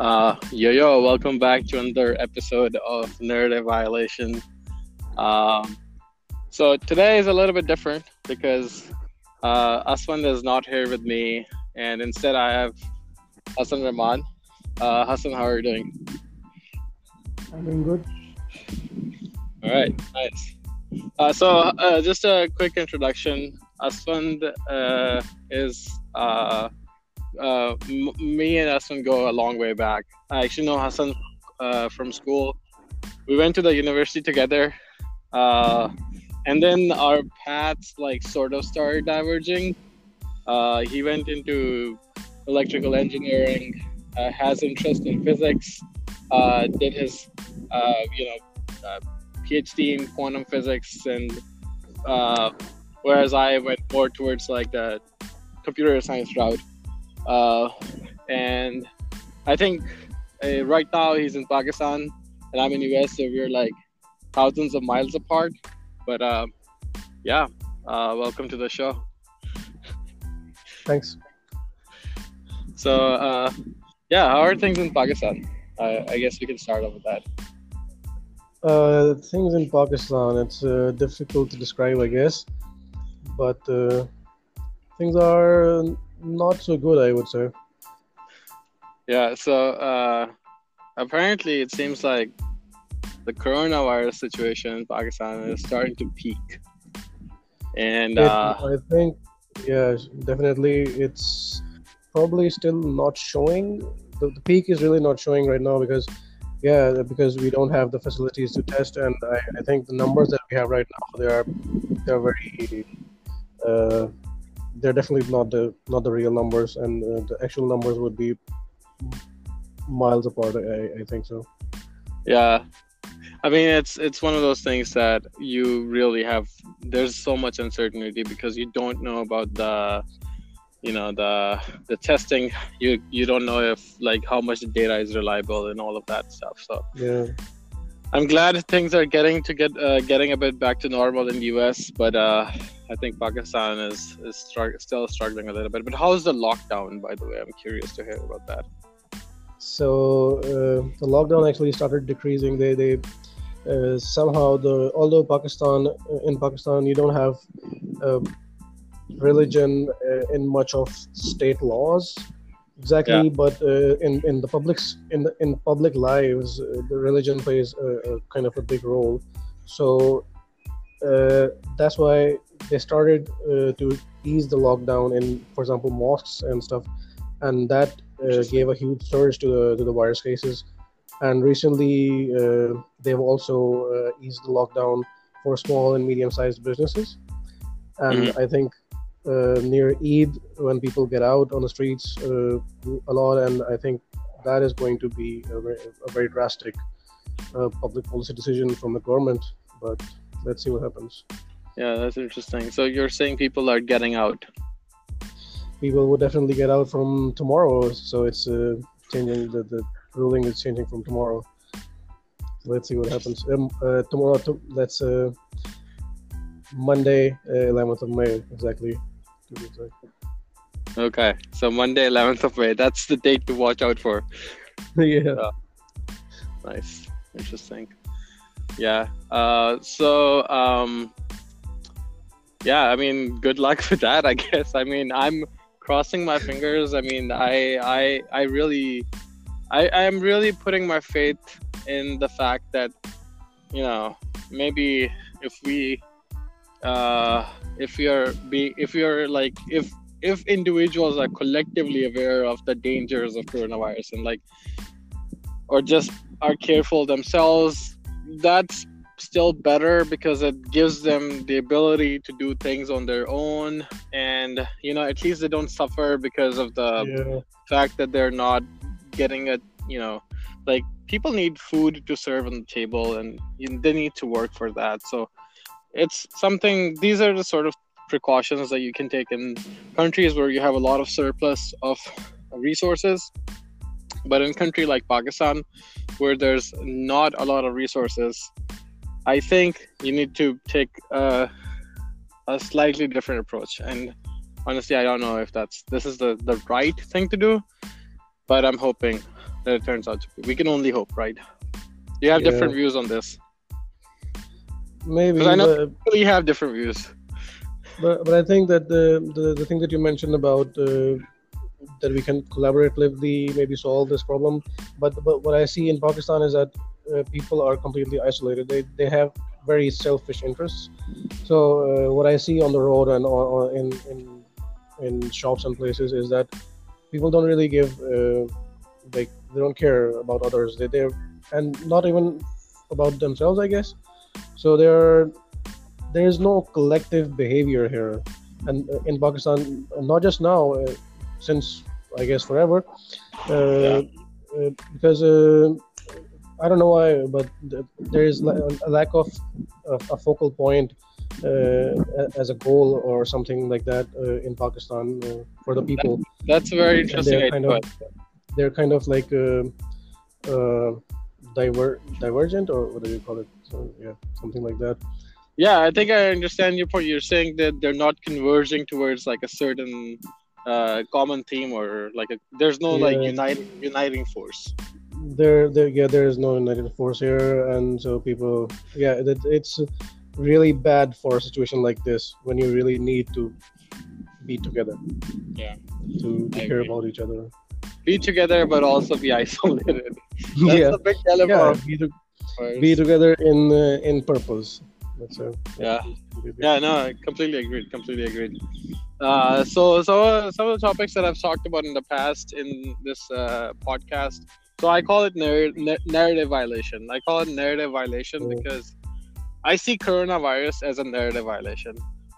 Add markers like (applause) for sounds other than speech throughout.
Uh, yo yo, welcome back to another episode of Narrative Violation. Um, so today is a little bit different because uh, Aswan is not here with me, and instead I have Hasan Rahman. Uh, Hasan, how are you doing? I'm doing good. All right, nice. Uh, so uh, just a quick introduction. Aswan uh, is uh, m- me and Hasan go a long way back. I actually know Hasan uh, from school. We went to the university together, uh, and then our paths like sort of started diverging. Uh, he went into electrical engineering, uh, has interest in physics, uh, did his uh, you know PhD in quantum physics, and uh, whereas I went more towards like the computer science route. Uh, and I think uh, right now he's in Pakistan and I'm in US, so we're like thousands of miles apart. But uh, yeah, uh, welcome to the show. Thanks. So uh, yeah, how are things in Pakistan? I, I guess we can start off with that. Uh, things in Pakistan, it's uh, difficult to describe, I guess, but uh, things are not so good, I would say. Yeah, so uh, apparently it seems like the coronavirus situation in Pakistan is starting to peak. And uh, I think, yeah, definitely, it's probably still not showing. The, the peak is really not showing right now because, yeah, because we don't have the facilities to test, and I, I think the numbers that we have right now they are they're very. Uh, they're definitely not the not the real numbers, and uh, the actual numbers would be miles apart. I, I think so. yeah i mean it's it's one of those things that you really have there's so much uncertainty because you don't know about the you know the the testing you you don't know if like how much the data is reliable and all of that stuff so Yeah. I'm glad things are getting to get uh, getting a bit back to normal in the us but uh i think pakistan is is still struggling a little bit. But how's the lockdown by the way? I'm curious to hear about that. So uh, the lockdown actually started decreasing. They they uh, somehow the although Pakistan in Pakistan you don't have uh, religion uh, in much of state laws exactly, but uh, in in the public's in the, in public lives uh, the religion plays a, a kind of a big role. So uh, that's why they started uh, to ease the lockdown in, for example, mosques and stuff, and that uh, gave a huge surge to the to the virus cases. And recently, uh, they've also uh, eased the lockdown for small and medium-sized businesses. And I think near Eid, when people get out on the streets uh, a lot, and I think that is going to be a very, a very drastic uh, public policy decision from the government. But let's see what happens. yeah that's interesting so you're saying people are getting out People will definitely get out from tomorrow, so it's uh, changing. The, the ruling is changing from tomorrow. Let's see what happens. Um, uh, tomorrow, to, let's uh, Monday, uh, 11th of May, exactly. Exact. Okay, so Monday, 11th of May. That's the date to watch out for. (laughs) yeah. Nice, interesting. Yeah. Uh, so, um, yeah. I mean, good luck (laughs) with that. I guess. I mean, I'm crossing my fingers. I mean, I, I, I really, I, I am really putting my faith in the fact that, you know, maybe if we, uh, if you're be, if you're like, if if individuals are collectively aware of the dangers of coronavirus and like or just are careful themselves that's still better because it gives them the ability to do things on their own and you know at least they don't suffer because of the yeah. fact that they're not getting a you know like people need food to serve on the table and they need to work for that so it's something these are the sort of precautions that you can take in countries where you have a lot of surplus of resources but in a country like pakistan where there's not a lot of resources i think you need to take a, a slightly different approach and honestly i don't know if that's this is the, the right thing to do but i'm hoping that it turns out to be. We can only hope, right? You have Yeah. different views on this. Maybe, I know- but, We have different views. but but I think that the the, the thing that you mentioned about uh, that we can collaboratively maybe solve this problem, but but what I see in Pakistan is that uh, people are completely isolated. They they have very selfish interests. So uh, what I see on the road and or, or in in in shops and places is that people don't really give uh, like they don't care about others. They they and not even about themselves, I guess. So there there is no collective behavior here, and uh, in Pakistan, not just now, uh, since I guess forever, uh, uh, because I don't know why, but there is a lack of a focal point uh, as a goal or something like that uh, in Pakistan uh, for the people. That's a very interesting they're idea. kind of they're kind of like diver divergent or what do you call it? So yeah, something like that. Yeah, I think I understand your point. You're saying that they're not converging towards like a certain uh, common theme or like a there's no like Yeah. uniting uniting force. there there yeah there is no united force here and so people yeah it, it's really bad for a situation like this when you really need to be together Yeah. to, care about each other Be together but also be isolated. (laughs) That's yeah the big dilemma. yeah be, to, ours. Be together in uh, in purpose that's a Yeah. Yeah, no, I completely agreed. Completely agreed. Uh, so, so uh, some of the topics that I've talked about in the past in this uh, podcast. So I call it narr- narrative violation. I call it narrative violation Mm. because I see coronavirus as a narrative violation.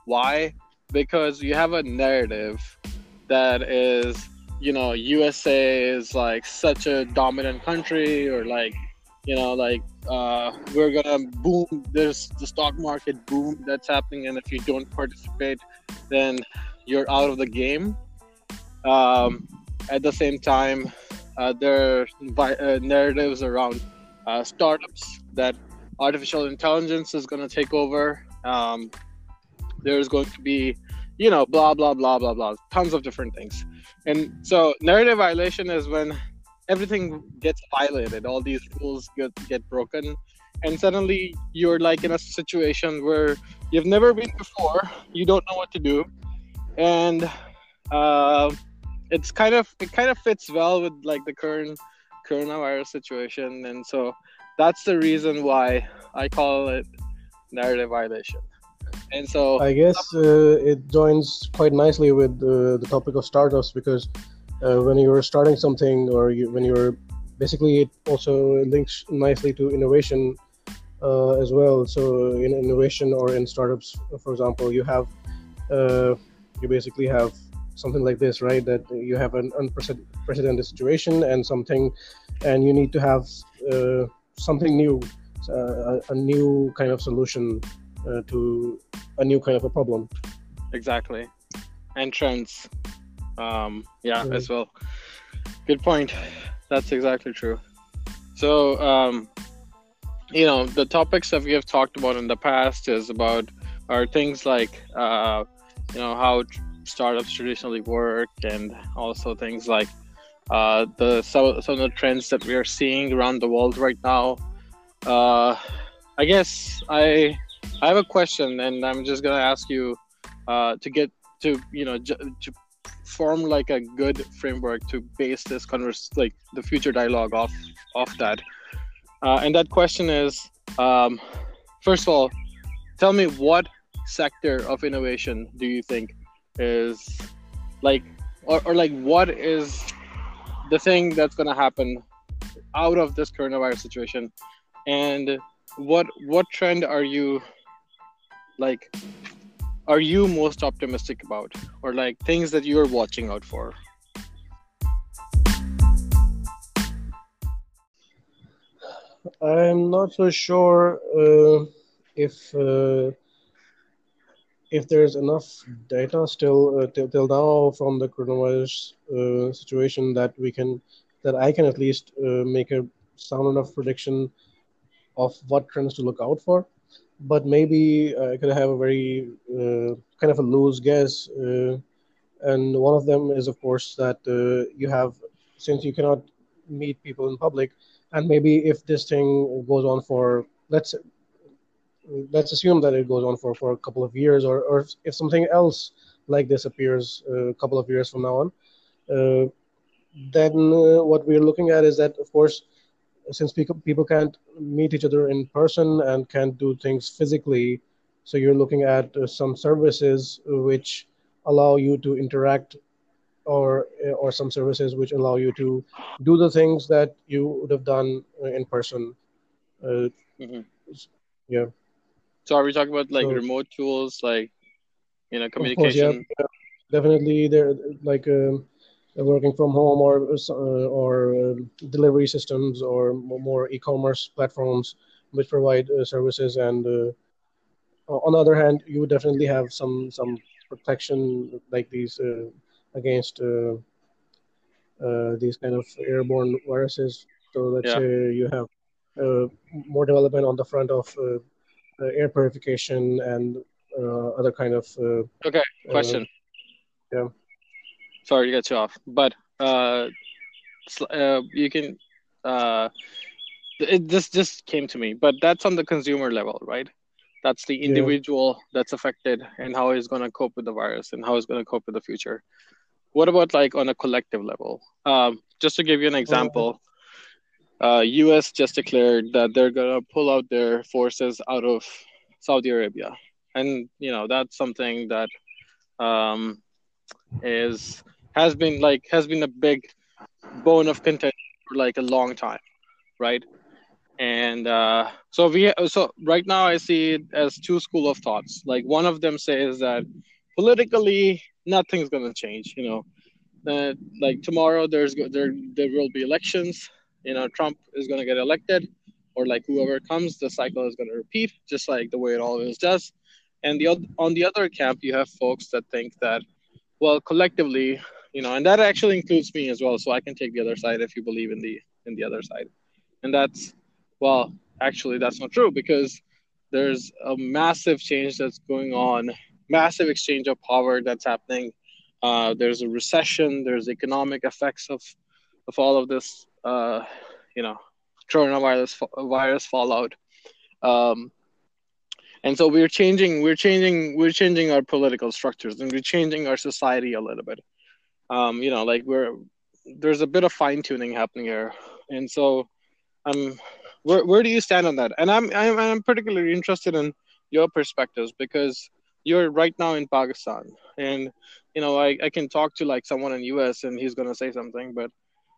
Why? Because you have a narrative that is, you know, USA is like such a dominant country, or like, you know, like uh, we're gonna boom. There's the stock market boom that's happening, and if you don't participate, then you're out of the game. Um, at the same time, uh, there are uh, narratives around uh, startups that artificial intelligence is to take over. Um, there's going to be, you know, blah blah blah blah blah, tons of different things. And so, narrative violation is when everything gets violated, all these rules get get broken, and suddenly you're like in a situation where you've never been before. You don't know what to do, and uh, it's kind of it kind of fits well with like the current coronavirus situation, and so that's the reason why I call it narrative violation. And so I guess uh, it joins quite nicely with uh, the topic of startups because uh, when you're starting something or you, when you're basically it also links nicely to innovation uh, as well. So in innovation or in startups, for example, you have uh, you basically have something like this, right? That you have an unprecedented situation and something, and you need to have uh, something new, uh, a, a new kind of solution uh, to a new kind of a problem. exactly and trends um yeah Mhm. as well. Good point. That's exactly true. So um you know the topics that we have talked about in the past is about are things like uh you know how tr- startups traditionally work and also things like uh the some, some of the trends that we are seeing around the world right now. Uh i guess i i have a question and i'm just gonna ask you uh, to get to you know j- to form like a good framework to base this converse like the future dialogue off off that. Uh, and that question is um, first of all tell me what sector of innovation do you think is like or, or like what is the thing that's going to happen out of this coronavirus situation? And what what trend are you like are you most optimistic about or like things that you're watching out for I'm not so sure uh, if uh, if there's enough data still uh, till, now from the coronavirus uh, situation that we can that I can at least uh, make a sound enough prediction of what trends to look out for. But maybe I could have a very uh, kind of a loose guess, uh, and one of them is of course that uh, you have since you cannot meet people in public. And maybe if this thing goes on for let's let's assume that it goes on for, for a couple of years, or, or if something else like this appears uh, a couple of years from now on, uh, then uh, what we're looking at is that, of course, since people, people can't meet each other in person and can't do things physically, so you're looking at uh, some services which allow you to interact or or some services which allow you to do the things that you would have done in person. Uh, mm-hmm. Yeah. So are we talking about like so, remote tools, like you know, communication? Course, yeah, definitely. They're like um, working from home or uh, or uh, delivery systems or more e-commerce platforms which provide uh, services. And uh, on the other hand, you would definitely have some some protection like these uh, against uh, these kind of airborne viruses. So let's yeah. say you have more development on the front of uh, air purification and uh, other kind of. Uh, okay, question. yeah. Sorry to get you off, but you can. it, this just came to me, but that's on the consumer level, right? That's the individual yeah. that's affected and how he's going to cope with the virus and how he's going to cope with the future. What about like on a collective level? Um, just to give you an example, uh, U.S. just declared that they're gonna pull out their forces out of Saudi Arabia, and you know that's something that um, is has been like has been a big bone of contention for like a long time, right? And uh, so we so right now I see it as two school of thoughts. Like one of them says that politically nothing's gonna change. You know, that like tomorrow there's there there will be elections you know Trump is to get elected, or like whoever comes, the cycle is going to repeat, just like the way it always does. And the on the other camp, you have folks that think that, well, collectively, you know, and that actually includes me as well. So I can take the other side if you believe in the in the other side, and that's well, actually, that's not true because there's a massive change that's going on, massive exchange of power that's happening. Uh, there's a recession. There's economic effects of of all of this uh, you know coronavirus virus fallout. Um, and so we're changing we're changing we're changing our political structures and we're changing our society a little bit. Um, you know like we're there's a bit of fine tuning happening here. And so um where, where do you stand on that? And I'm, I'm i'm particularly interested in your perspectives because you're right now in pakistan. And you know i, I can talk to like someone in us and he's going to say something but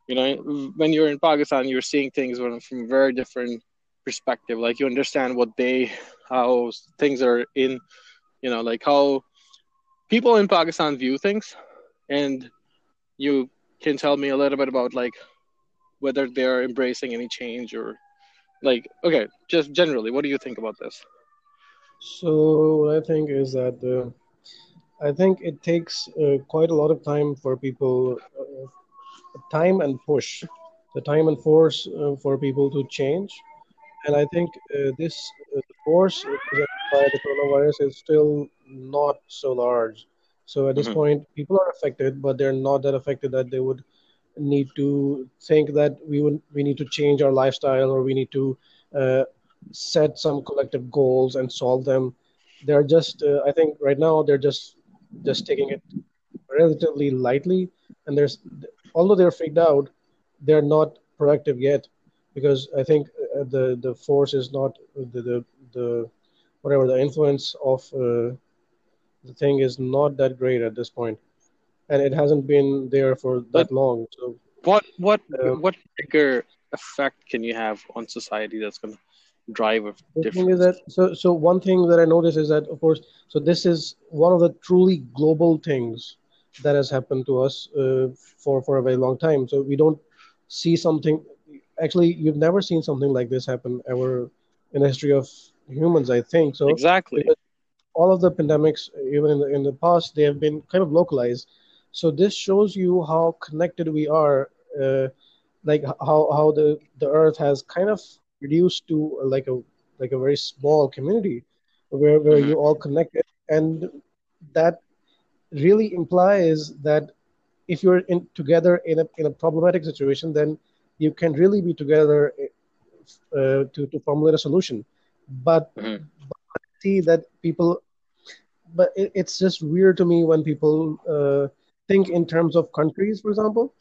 you know when you're in pakistan you're seeing things from a very different perspective. Like you understand what they how things are in you know like how people in pakistan view things and you can tell me a little bit about like whether they're embracing any change or like okay just generally what do you think about this so what i think is that uh, i think it takes uh, quite a lot of time for people uh, time and push, the time and force uh, for people to change. And I think uh, this force by the coronavirus is still not so large. So at this mm-hmm. point, people are affected, but they're not that affected that they would need to think that we would we need to change our lifestyle or we need to uh, set some collective goals and solve them. They're just, uh, I think, right now they're just just taking it relatively lightly, and there's although they're freaked out, they're not proactive yet because I think uh, the the force is not the the, the whatever the influence of uh, the thing is not that great at this point, and it hasn't been there for that but long. So what what um, what bigger effect can you have on society that's going to drive a the thing is that so so one thing that I notice is that of course so this is one of the truly global things that has happened to us uh, for for a very long time. So we don't see something. Actually, you've never seen something like this happen ever in the history of humans. I think so. Exactly. All of the pandemics, even in the, in the past, they have been kind of localized. So this shows you how connected we are. Uh, like how how the the Earth has kind of reduced to like a like a very small community where where mm-hmm. you all connected and that really implies that if you're in together in a in a problematic situation, then you can really be together uh, to, to formulate a solution. But, Mhm. but I see that people, but it, it's just weird to me when people uh, think in terms of countries, for example.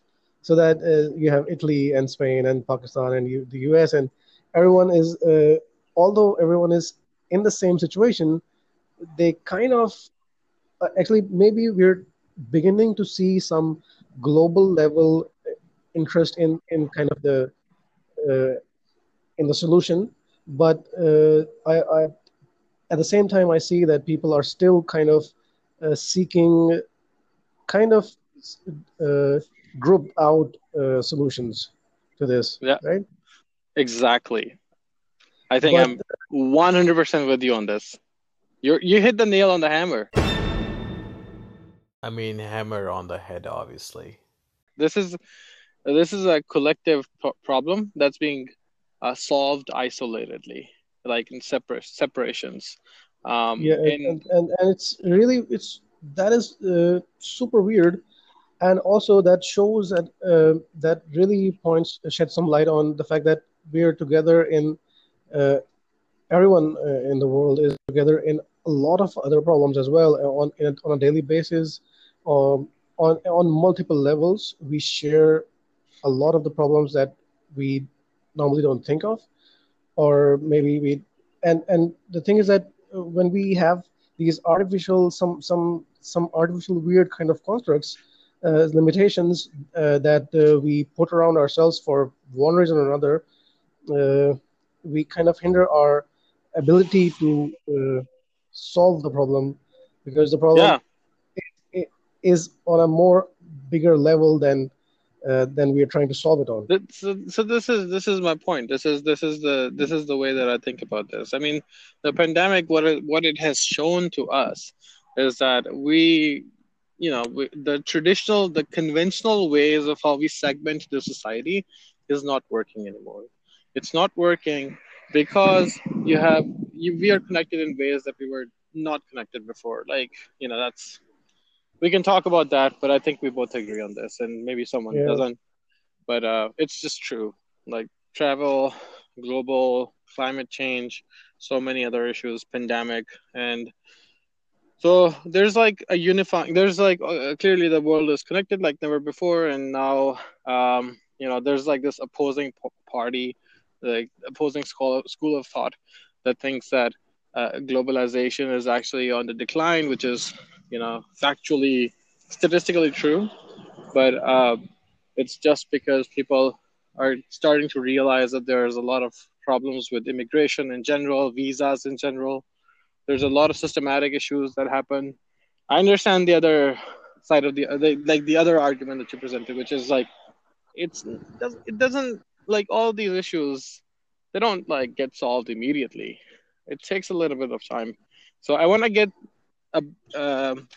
So that uh, you have Italy and Spain and Pakistan and you, the US, and everyone is, uh, although everyone is in the same situation, they kind of uh, actually maybe we're beginning to see some global level interest in in kind of the uh, in the solution but uh, I, I at the same time i see that people are still kind of uh, seeking kind of uh, grouped out uh, solutions to this Yeah. right Exactly. I think But- I'm 100% with you on this. You you hit the nail on the hammer. I mean, hammer on the head, obviously. This is this is a collective pro- problem that's being uh, solved isolatedly, like in separate separations. Um, yeah in- and, and and it's really it's that is uh, super weird and also that shows that uh, that really points shed some light on the fact that we are together in uh, everyone uh, in the world is together in a lot of other problems as well uh, on in, on a daily basis um, on on multiple levels we share a lot of the problems that we normally don't think of or maybe we and and the thing is that when we have these artificial some some some artificial weird kind of constructs uh, limitations uh, that uh, we put around ourselves for one reason or another uh, we kind of hinder our ability to uh, solve the problem. Because the problem yeah, is on a more bigger level than uh, than we are trying to solve it on so, so this is this is my point. This is this is the this is the way that I think about this. I mean, the pandemic, what it what it has shown to us is that we, you know, we, the traditional, the conventional ways of how we segment the society is not working anymore. It's not working because you have you, we are connected in ways that we were not connected before. Like you know, that's we can talk about that, but I think we both agree on this, and maybe someone Yeah. doesn't. But uh, it's just true. Like travel, global climate change, so many other issues, pandemic, and so there's like a unifying. There's like uh, clearly the world is connected like never before, and now um, you know there's like this opposing p- party, like opposing school school of thought that thinks that uh, globalization is actually on the decline, which is you know factually statistically true, but uh, it's just because people are starting to realize that there's a lot of problems with immigration in general, visas in general. There's a lot of systematic issues that happen. I understand the other side of the, the like the other argument that you presented, which is like it's it doesn't like all these issues they don't like get solved immediately. It takes a little bit of time. So I want to get um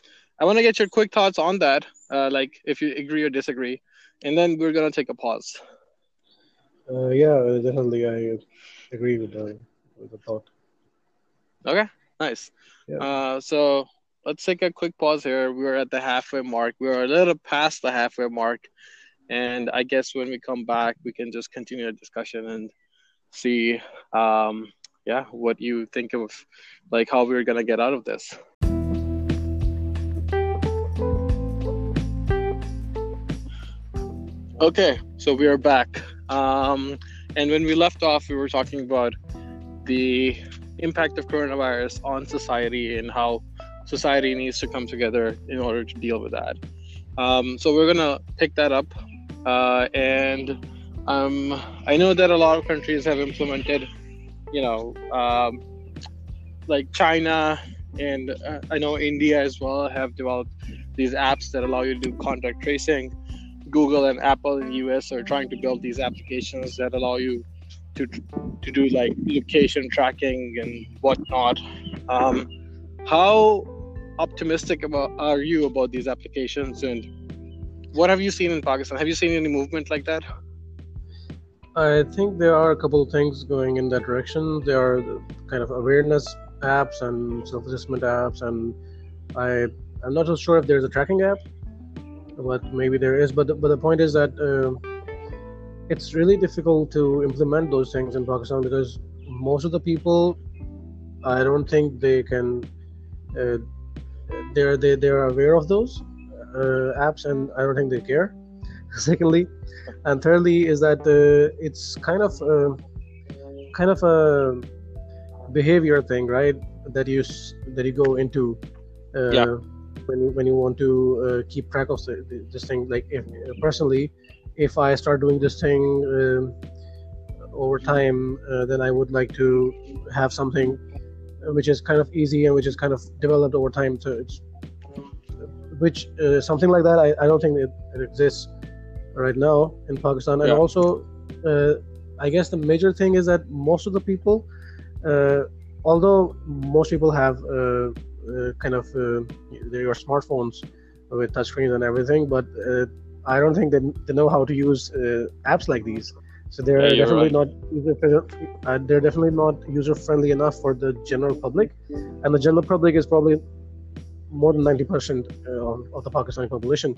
I want to get your quick thoughts on that, uh, like if you agree or disagree, and then we're gonna take a pause. uh, yeah definitely i agree with the, with the thought Okay, nice. Yeah. Uh, so let's take a quick pause here. We're at the halfway mark. We're a little past the halfway mark, and I guess when we come back, we can just continue the discussion and see, um, yeah, what you think of, like how we're gonna get out of this. Okay, so we are back. Um, and when we left off, we were talking about the impact of coronavirus on society and how society needs to come together in order to deal with that. Um, so we're gonna pick that up, uh, and um, I know that a lot of countries have implemented, you know, um, like China and uh, I know India as well have developed these apps that allow you to do contact tracing. Google and Apple in the US are trying to build these applications that allow you to to do like location tracking and whatnot. Um, how optimistic about are you about these applications, and what have you seen in Pakistan? Have you seen any movement like that? I think there are a couple of things going in that direction. There are kind of awareness apps and self-assessment apps, and I I'm not so sure if there's a tracking app, but maybe there is. But the, but the point is that uh, it's really difficult to implement those things in Pakistan because most of the people, I don't think they can. Uh, they're they, they're aware of those uh, apps, and I don't think they care. (laughs) Secondly, and thirdly is that uh, it's kind of uh, kind of a behavior thing, right? That you that you go into uh, Yeah. When you, when you want to uh, keep track of this thing. Like if personally, if I start doing this thing um over time, uh, then I would like to have something which is kind of easy and which is kind of developed over time. So it's which uh, something like that. I, I don't think it, it exists right now in Pakistan. And also, uh, I guess the major thing is that most of the people, uh, although most people have uh, uh, kind of uh, their smartphones with touchscreens and everything, but uh, I don't think they, they know how to use uh, apps like these. So they're Yeah, definitely right. not user uh, they're definitely not user friendly enough for the general public, and the general public is probably more than ninety percent uh, of, of the Pakistani population,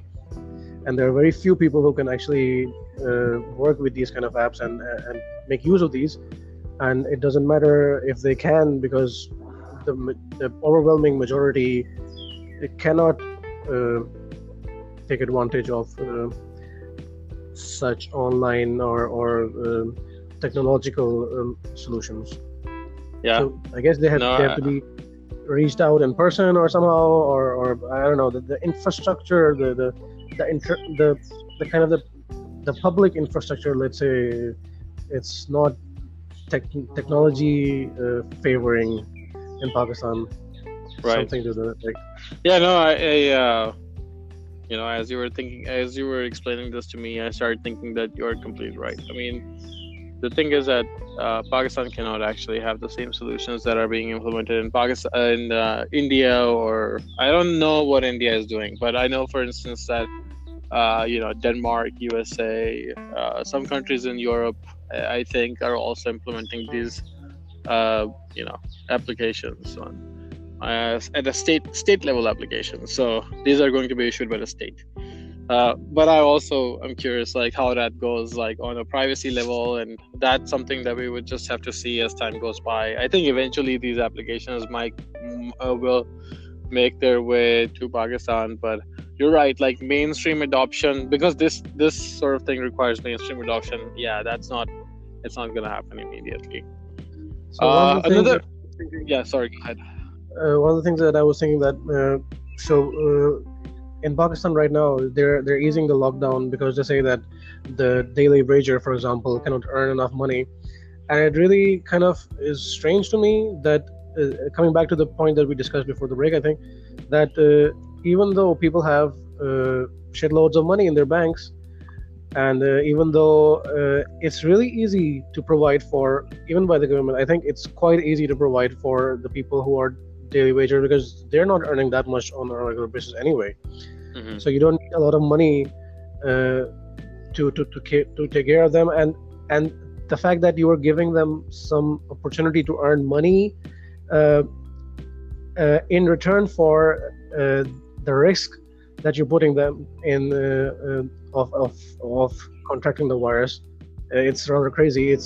and there are very few people who can actually uh, work with these kind of apps and uh, and make use of these, and it doesn't matter if they can because the the overwhelming majority cannot uh, take advantage of uh, such online or or um, technological um, solutions. Yeah. So I guess they have, No, they have I- to be reached out in person or somehow, or, or I don't know the, the infrastructure, the the the, inter, the the kind of the the public infrastructure. Let's say it's not tech, technology uh, favoring in Pakistan. Right. Something to the like. Yeah, no, I, I uh, you know, as you were thinking, as you were explaining this to me, I started thinking that you're completely right. I mean, the thing is that uh, Pakistan cannot actually have the same solutions that are being implemented in Pakistan, in uh, India, or I don't know what India is doing, but I know, for instance, that uh, you know, Denmark, USA, uh, some countries in Europe, I think, are also implementing these, uh, you know, applications on uh, at a state state level application. So these are going to be issued by the state. Uh, but I also I'm curious, like how that goes, like on a privacy level, and that's something that we would just have to see as time goes by. I think eventually these applications might uh, will make their way to Pakistan, but you're right, like mainstream adoption, because this this sort of thing requires mainstream adoption. Yeah, that's not it's not gonna happen immediately. So one Uh, of the things another, that- yeah, sorry, go ahead. uh, one of the things that I was thinking that uh, so uh, in Pakistan right now they're they're easing the lockdown because they say that the daily wager, for example, cannot earn enough money, and it really kind of is strange to me that uh, coming back to the point that we discussed before the break, I think that uh, even though people have uh, shitloads of money in their banks. And uh, even though uh, it's really easy to provide for, even by the government, I think it's quite easy to provide for the people who are daily wager because they're not earning that much on a regular basis anyway. Mhm. So you don't need a lot of money uh, to to to, ca- to take care of them, and and the fact that you are giving them some opportunity to earn money uh, uh, in return for uh, the risk that you're putting them in of, of of contracting the virus. Uh, it's rather crazy. It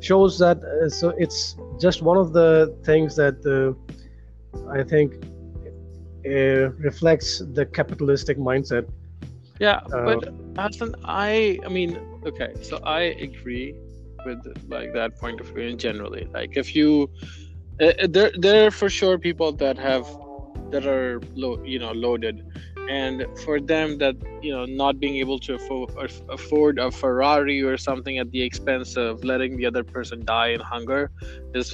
shows that uh, so it's just one of the things that uh, I think uh, reflects the capitalistic mindset. Yeah, Uh, but Hasan, I I mean, okay, so I agree with like that point of view in generally. Like if you there there are for sure people that have that are low, you know, loaded and for them that you know not being able to afford, afford a ferrari or something at the expense of letting the other person die in hunger is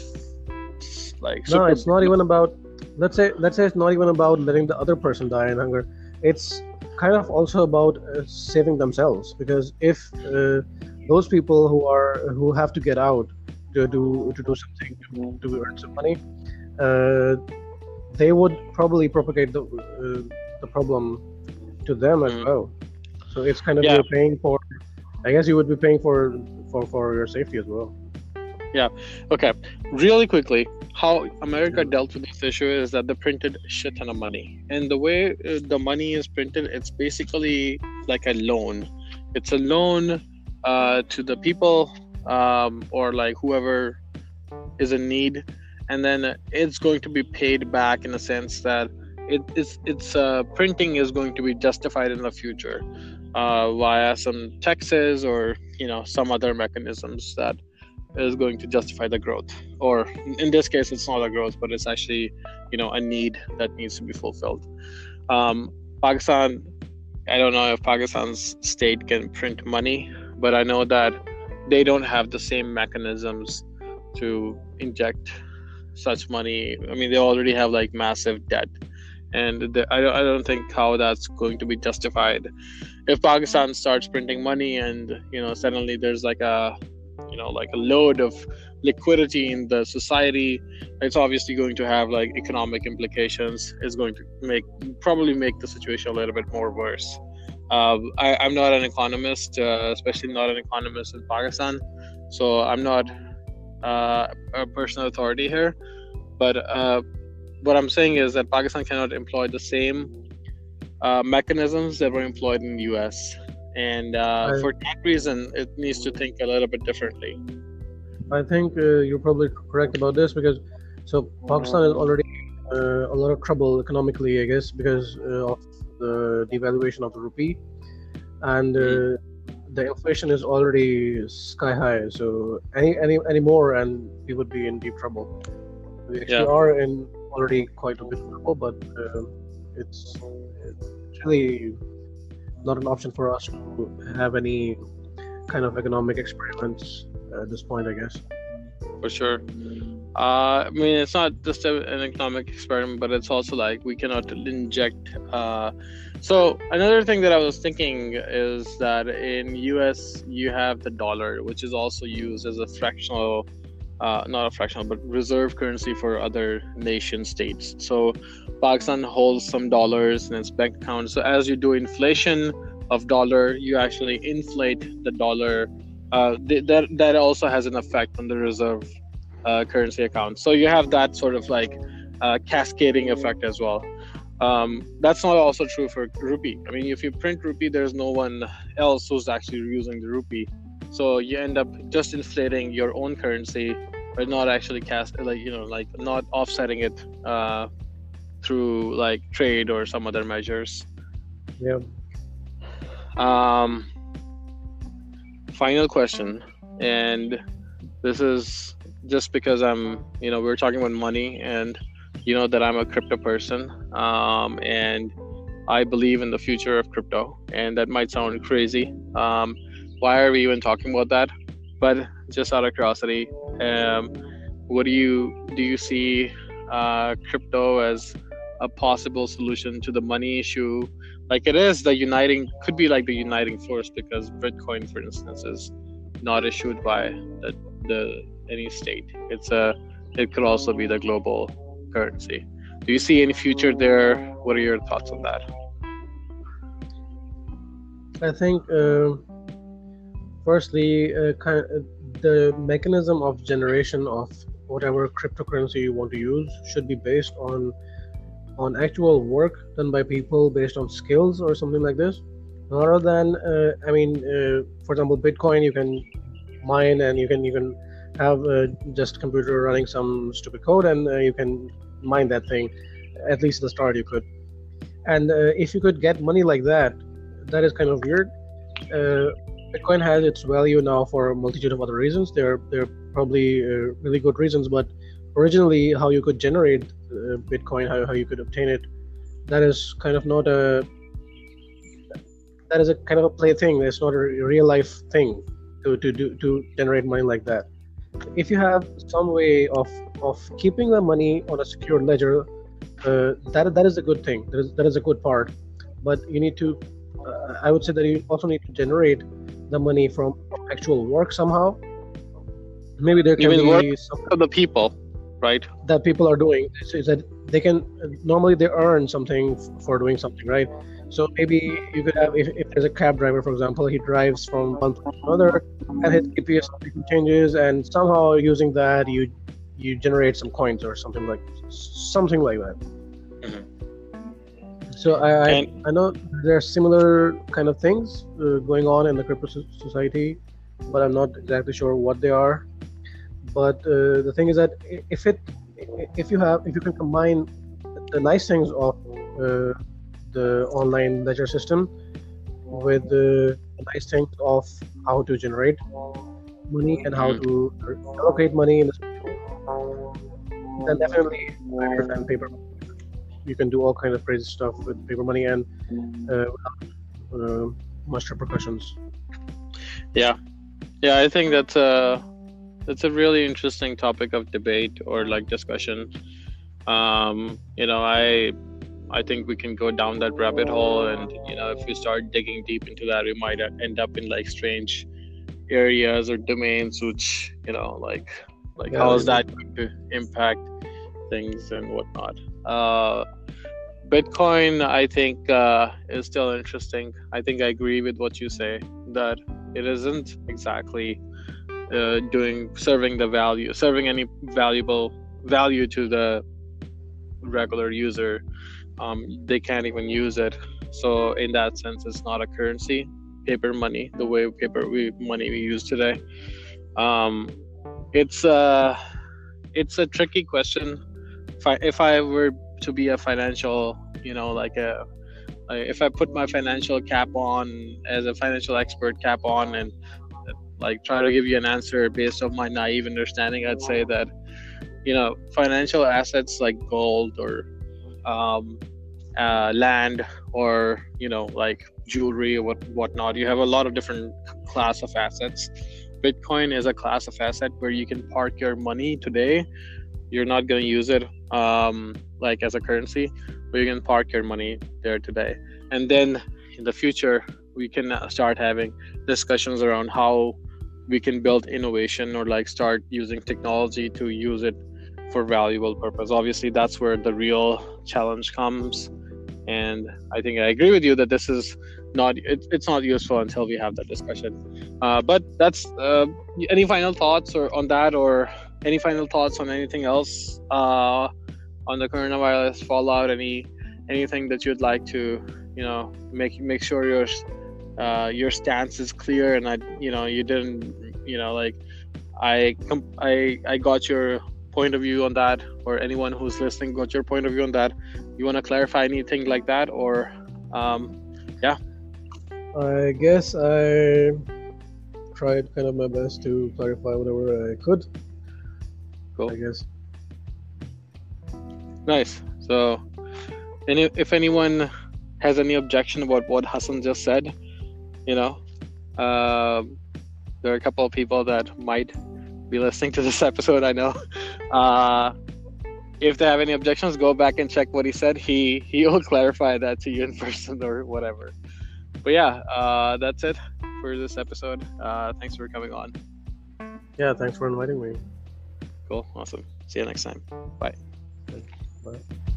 like No, super- it's not even about. Let's say let's say it's not even about letting the other person die in hunger. It's kind of also about uh, saving themselves because if uh, those people who are who have to get out to do to do something to, to earn some money, uh, they would probably propagate the uh, the problem to them as Mm. well. So it's kind of Yeah. you're paying for. I guess you would be paying for for for your safety as well. Yeah. Okay, really quickly, how America dealt with this issue is that they printed shit ton of money, and the way uh, the money is printed, it's basically like a loan. It's a loan uh, to the people um, or like whoever is in need, and then it's going to be paid back in a sense that it, it's it's uh, printing is going to be justified in the future uh, via some taxes or you know some other mechanisms that is going to justify the growth. Or in this case it's not a growth but it's actually you know a need that needs to be fulfilled. Um, pakistan i don't know if pakistan's state can print money but i know that they don't have the same mechanisms to inject such money. I mean they already have like massive debt and the, I, don't, I don't think how that's going to be justified. If pakistan starts printing money and you know suddenly there's like a you know like a load of liquidity in the society it's obviously going to have like economic implications. It's going to make probably make the situation a little bit more worse. Uh, I, am not an economist uh, especially not an economist in pakistan. So i'm not uh, a personal authority here. But uh, what I'm saying is that Pakistan cannot employ the same uh, mechanisms that were employed in the US. And uh, I, for that reason, it needs to think a little bit differently. I think uh, you're probably correct about this because so Pakistan is already uh, a lot of trouble economically, I guess, because uh, of the devaluation of the rupee, and uh, mm-hmm. the inflation is already sky high. So any any any more, and we would be in deep trouble. We actually yeah. are in already quite a bit trouble, but uh, it's, it's really not an option for us to have any kind of economic experiments at this point, I guess. For sure. Uh, I mean, it's not just an economic experiment, but it's also like we cannot inject. Uh, so another thing that I was thinking is that in US you have the dollar, which is also used as a fractional uh, not a fractional, but reserve currency for other nation states. So Pakistan holds some dollars in its bank account. So as you do inflation of dollar, you actually inflate the dollar. Uh, th- that that also has an effect on the reserve uh, currency account. So you have that sort of like uh, cascading effect as well. Um, that's not also true for rupee. I mean, if you print rupee, there's no one else who's actually using the rupee so you end up just inflating your own currency but not actually cast like you know like not offsetting it uh, through like trade or some other measures. Yeah. Um final question. And this is just because i'm you know we are talking about money and you know that i'm a crypto person um, and i believe in the future of crypto and that might sound crazy um, why are we even talking about that? But just out of curiosity, um, what do you do? You see uh, crypto as a possible solution to the money issue? Like it is the uniting, could be like the uniting force because Bitcoin, for instance, is not issued by the, the any state. It's a it could also be the global currency. Do you see any future there? What are your thoughts on that? I think uh, firstly, uh, kind of, the mechanism of generation of whatever cryptocurrency you want to use should be based on on actual work done by people based on skills or something like this. Rather than uh, i mean uh, for example bitcoin you can mine and you can even have uh, just computer running some stupid code and uh, you can mine that thing at least at the start you could. And uh, if you could get money like that that is kind of weird. Uh, Bitcoin has its value now for a multitude of other reasons. There, there are probably uh, really good reasons, but originally, how you could generate uh, Bitcoin, how, how you could obtain it, that is kind of not a that is a kind of a play thing. It's not a real life thing to to do to generate money like that. If you have some way of of keeping the money on a secure ledger, uh, that that is a good thing. That is that is a good part. But you need to, uh, I would say that you also need to generate the money from actual work somehow. Maybe there can be some of the people, right? That people are doing is that they can normally they earn something for doing something, right? So maybe you could have if, if there's a cab driver, for example, he drives from one place to another, and his GPS changes, and somehow using that you you generate some coins or something like something like that. Mm-hmm. So I, I, I know there are similar kind of things uh, going on in the crypto society. but I'm not exactly sure what they are. But uh, the thing is that if it if you have if you can combine the nice things of uh, the online ledger system with the nice things of how to generate money and how to allocate money in the then definitely better than paper you can do all kinds of crazy stuff with paper money and uh, without uh, much repercussions Yeah, yeah, I think that's a that's a really interesting topic of debate or like discussion. Um, you know, I I think we can go down that rabbit hole, and you know, if we start digging deep into that, we might end up in like strange areas or domains, which you know, like like Yeah, how is that going to impact things and whatnot. Uh, Bitcoin, I think, uh, is still interesting. I think I agree with what you say that it isn't exactly uh, doing serving the value, serving any valuable value to the regular user. Um, they can't even use it. So in that sense, it's not a currency, paper money, the way paper we, money we use today. Um, it's a it's a tricky question. If I, if I were to be a financial, you know, like a, if I put my financial cap on as a financial expert cap on and like try to give you an answer based on my naive understanding, I'd say that, you know, financial assets like gold or um, uh, land or you know like jewelry or what whatnot, you have a lot of different class of assets. Bitcoin is a class of asset where you can park your money today. You're not going to use it um, like as a currency, but you can park your money there today. And then in the future, we can start having discussions around how we can build innovation or like start using technology to use it for valuable purpose. Obviously, that's where the real challenge comes. And I think I agree with you that this is not it, it's not useful until we have that discussion. Uh, but that's uh, any final thoughts or on that or any final thoughts on anything else uh, on the coronavirus fallout? Any anything that you'd like to you know make make sure your uh, your stance is clear and I you know you didn't you know like I I I got your point of view on that or anyone who's listening got your point of view on that. You want to clarify anything like that or um, yeah. I guess I tried kind of my best to clarify whatever I could. Cool. I guess. Nice. So, any if anyone has any objection about what Hasan just said, you know, um there are a couple of people that might be listening to this (laughs) episode. I know. Uh, if they have any objections, go back and check what he said. He he will (laughs) clarify that to you in person or whatever. But yeah, uh, that's it for this episode. Uh, thanks for coming on. Yeah, thanks for inviting me. Cool. Awesome. See you next time. Bye. Bye.